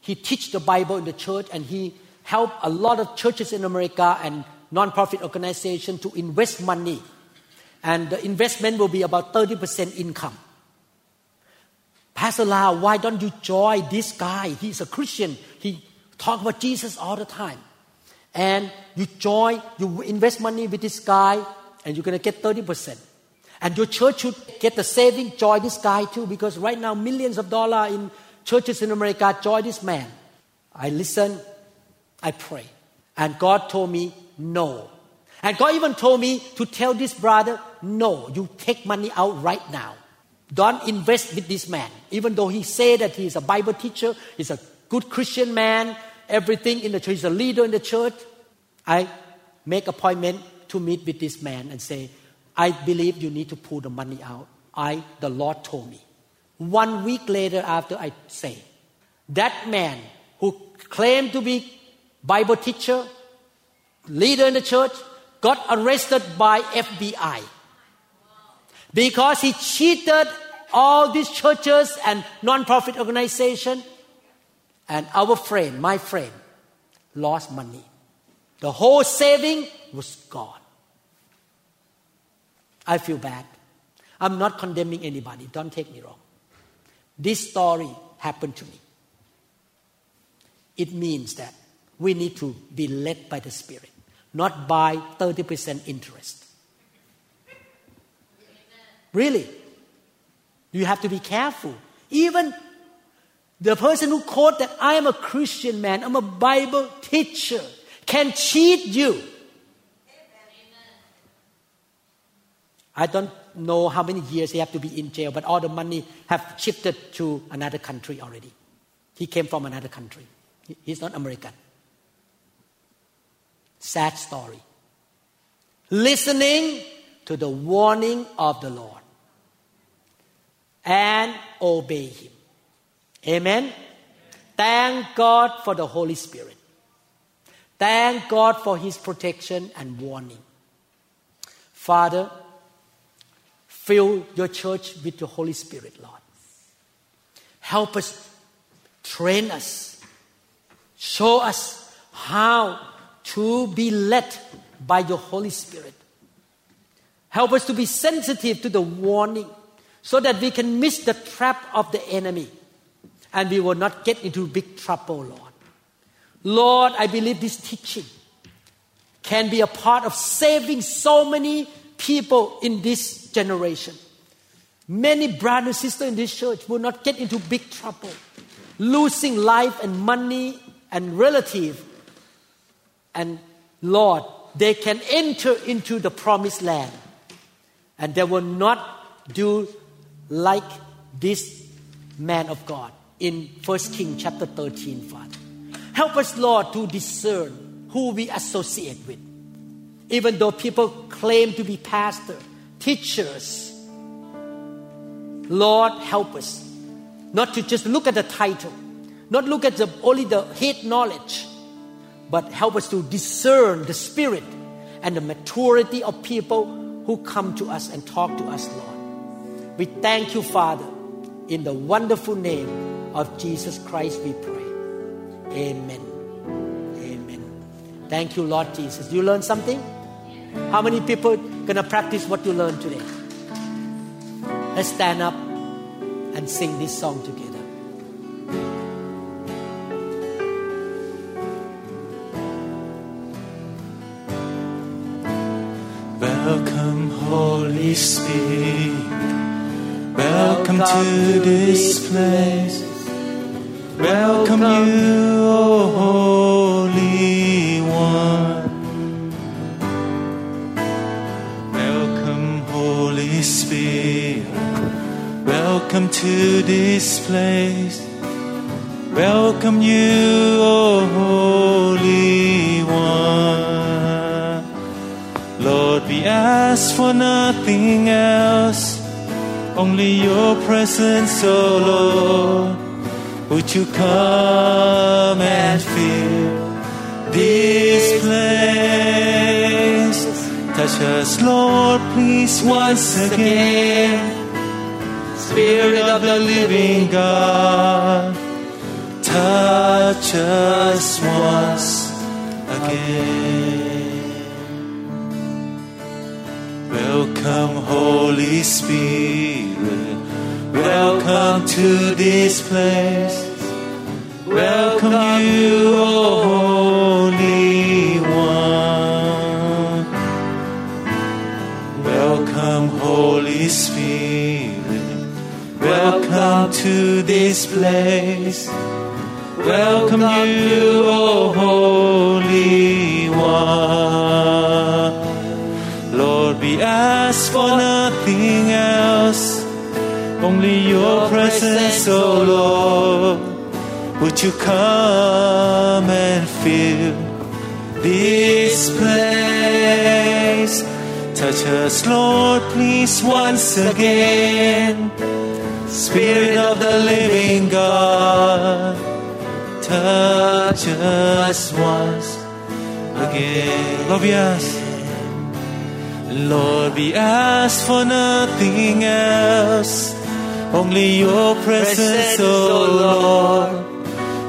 He teach the Bible in the church and he help a lot of churches in America and non-profit organization to invest money. And the investment will be about 30% income. Pastor Lau, why don't you join this guy? He's a Christian. He talk about Jesus all the time. And you join, you invest money with this guy, and you're going to get 30%. And your church should get the saving, join this guy too, because right now millions of dollars in churches in America join this man. I listen, I pray. And God told me no. And God even told me to tell this brother, no, you take money out right now. Don't invest with this man. Even though he said that he's a Bible teacher, he's a good Christian man, everything in the church, he's a leader in the church. I make appointment to meet with this man and say, I believe you need to pull the money out. I, the Lord told me. One week later, after I say, that man who claimed to be Bible teacher, leader in the church, got arrested by FBI because he cheated all these churches and non-profit organization and our friend my friend lost money the whole saving was gone I feel bad. I'm not condemning anybody, don't take me wrong. This story happened to me. It means that we need to be led by the Spirit, not by 30% interest. Really. You have to be careful. Even the person who quote that I am a Christian man, I'm a Bible teacher, can cheat you. I don't know how many years he have to be in jail, but all the money have shifted to another country already. He came from another country. He's not American. Sad story. Listening to the warning of the Lord and obey Him. Amen. Thank God for the Holy Spirit. Thank God for His protection and warning. Father, fill your church with the Holy Spirit, Lord. Help us, train us, show us how to be led by your Holy Spirit. Help us to be sensitive to the warning so that we can miss the trap of the enemy and we will not get into big trouble, Lord. Lord, I believe this teaching can be a part of saving so many people in this generation. Many brothers and sisters in this church will not get into big trouble, losing life and money and relative. And Lord, they can enter into the promised land and they will not do like this man of God in 1 King chapter 13, Father. Help us, Lord, to discern who we associate with. Even though people claim to be pastor, teachers, Lord, help us not to just look at the title, not look at the, only the head knowledge, but help us to discern the spirit and the maturity of people who come to us and talk to us, Lord. We thank you, Father, in the wonderful name of Jesus Christ, we pray. Amen. Amen. Thank you, Lord Jesus. You learn something? How many people gonna practice what you learned today? Let's stand up and sing this song together. Welcome, Holy Spirit. Welcome to this place. Welcome you, O Holy One. Welcome, Holy Spirit. Welcome to this place. Welcome you, O Holy One. Lord, we ask for nothing else, only your presence, O Lord. Would you come and fill this place? Touch us, Lord, please, once again. Spirit of the living God, touch us once again. Welcome, Holy Spirit. Welcome to this place. Welcome you, O Holy One. Welcome, Holy Spirit. Welcome to this place. Welcome you, O Holy only your presence, O Lord. Would you come and fill this place? Touch us, Lord, please, once again. Spirit of the living God, touch us once again. Lord, we ask. Lord, we ask for nothing else, only your presence, oh Lord.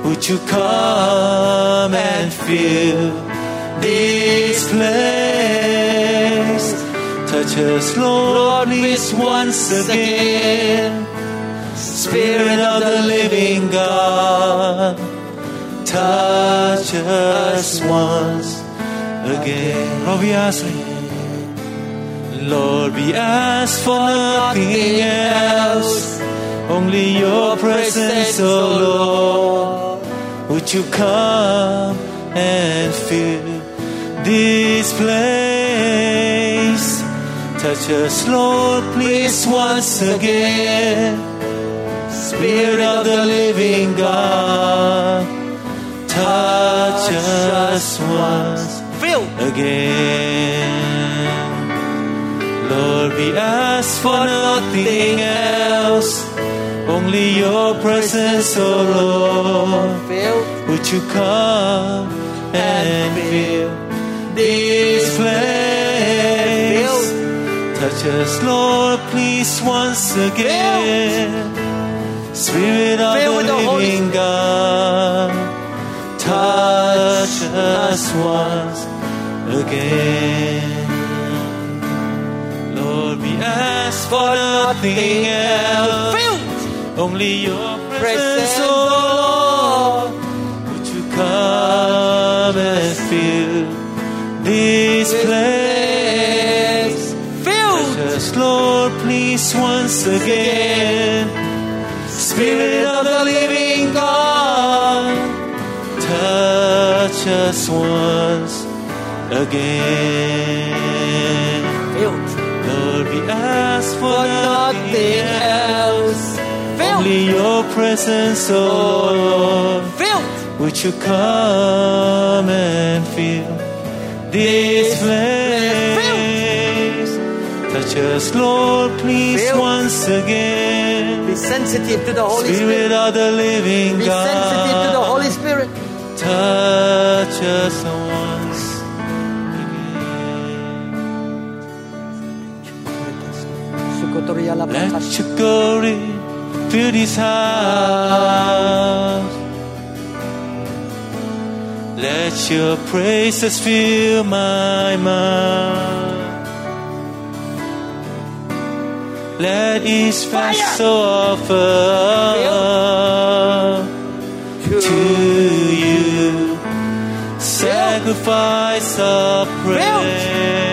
Would you come and fill this place? Touch us, Lord, please, once again. Spirit of the living God, touch us once again. Lord, we ask, Lord, we ask for nothing else, only your presence, oh Lord. Would you come and fill this place. Touch us, Lord, please, once again. Spirit of the living God, touch us once again. Lord, we ask for nothing else, only your presence, oh Lord. Would you come and fill this place? Touch us, Lord, please, once again. Spirit of the the living God, touch us once again. Lord, we ask for nothing else. Only your Presence, presence, oh Lord. Would you come and fill this place? Filled. Touch us, Lord, please, once again. Spirit of the living God, touch us once again. Lord, we ask for Nothing else. Only your presence, oh Lord. Filled. Would you come and fill this place? Touch us, Lord, please, once again. Be sensitive to the Holy Spirit Spirit. of the living Be sensitive to the God, Holy Spirit. touch us once again. Let your glory fill this house. Let your praises fill my mouth. Let each vessel offer to you sacrifice of praise.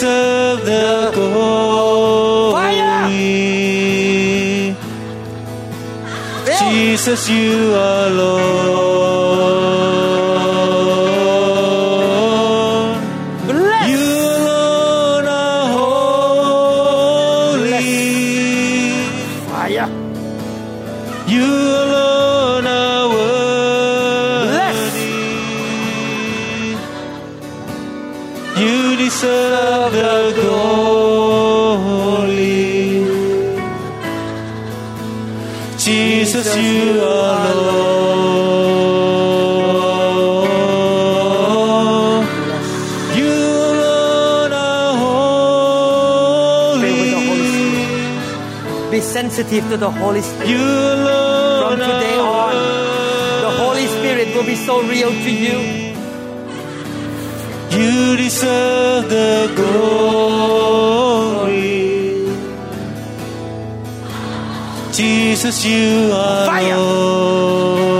Filled. deserve the glory. Filled. Jesus, you are Lord. Sensitive to the Holy Spirit. You alone From today on, The Holy Spirit will be so real to you. You deserve the glory. Jesus, you are Fire. Lord.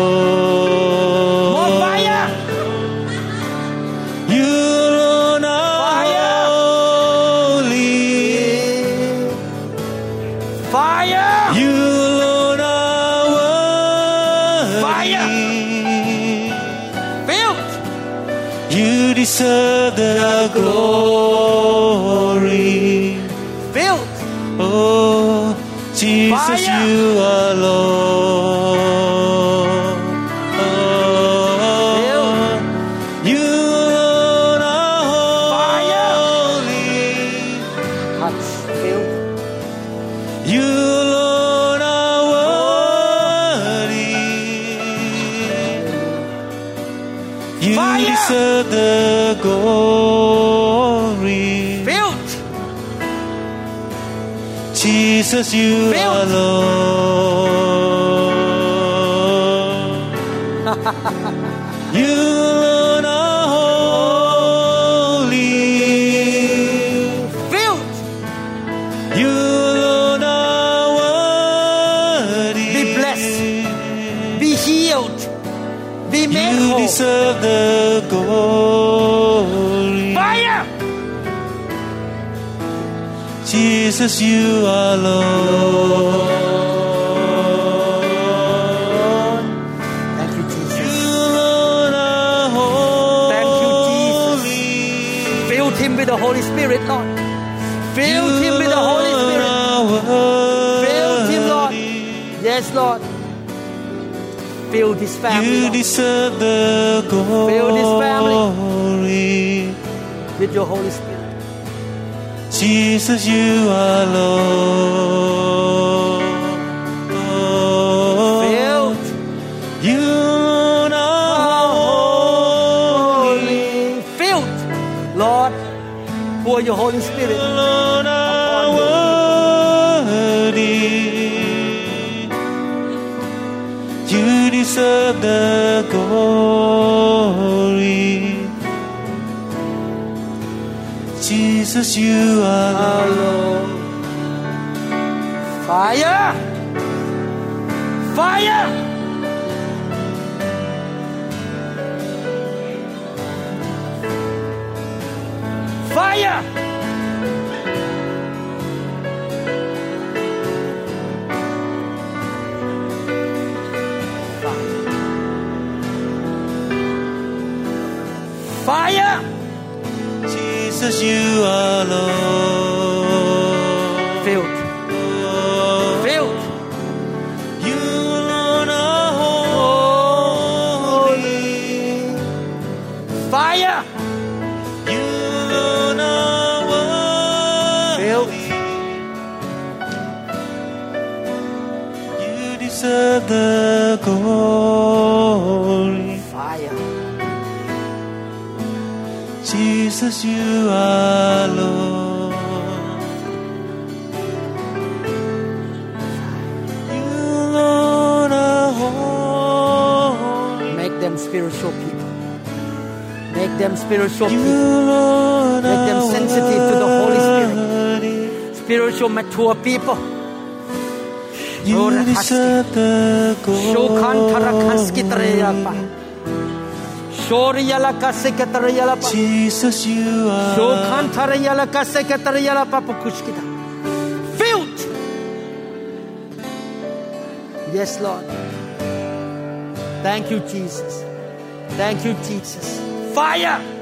Jesus, you are Jesus, you are Lord. Thank you, You, Jesus. Lord, are holy. Thank you, Jesus. Fill him with the Holy Spirit, Lord. Fill him with the Holy Spirit. Fill him, Lord. Yes, Lord. Fill this family You deserve the glory. Fill this family. with your Holy Spirit. Jesus, you are Lord. Oh, filled. You Lord, are oh, holy. Filled. Lord, pour your Holy Spirit. Lord, are worthy. You deserve the glory. Jesus, you are Lord. Fire! Fire! Fire! You are Lord. Filled. Filled. You alone are holy. Fire! You alone are Filled. worthy. You deserve the glory. Jesus, you are Lord. You alone are holy. Make them spiritual people. Make them spiritual people. Make them sensitive to the Holy Spirit. Spiritual mature people. You Jesus, you are. Filled. Yes, Lord. Thank you, Jesus. Thank you, Jesus. Fire.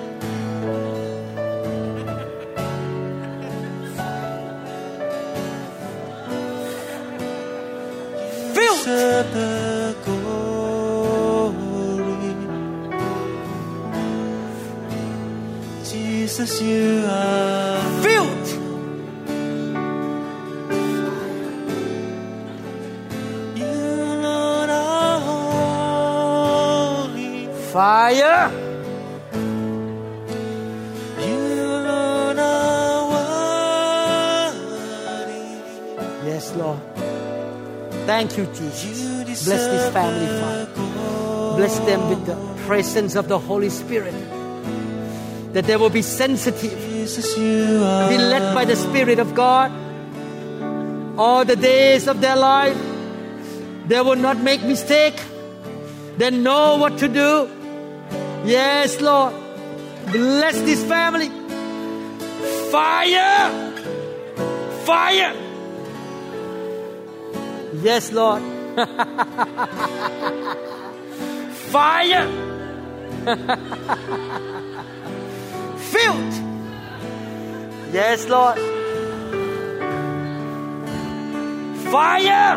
You are Filled. you, are holy. Fire. You, are worthy. Yes, Lord. Thank you, Jesus. Bless this family, Father. Bless them with the presence of the Holy Spirit. That they will be sensitive, be led by the Spirit of God all the days of their life. They will not make mistake. They know what to do. Yes, Lord. Bless this family. Fire! Fire! Yes, Lord. Fire! Filled. Yes, Lord. Fire!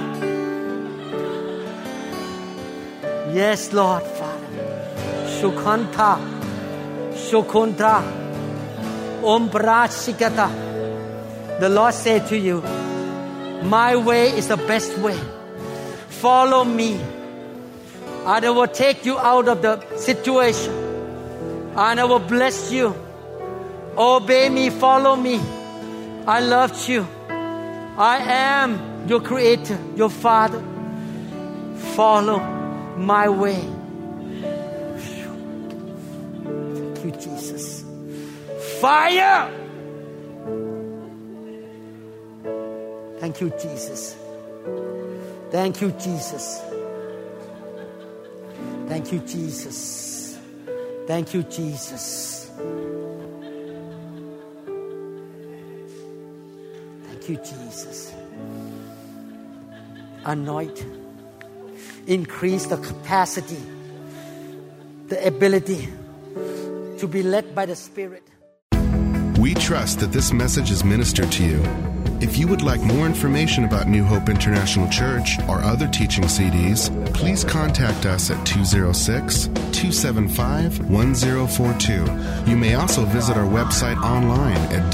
Yes, Lord, Father. Shukanta. Shukunta. Ombrashikata. The Lord said to you, My way is the best way. Follow me. And I will take you out of the situation. And I will bless you. Obey me, follow me. I loved you. I am your creator, your father. Follow my way. Thank you, Jesus. Fire! Thank you, Jesus. Thank you, Jesus. Thank you, Jesus. Thank you, Jesus. You, Jesus. Anoint, increase the capacity, the ability to be led by the Spirit. We trust that this message is ministered to you. If you would like more information about New Hope International Church or other teaching CDs, please contact us at 206 275 1042. You may also visit our website online at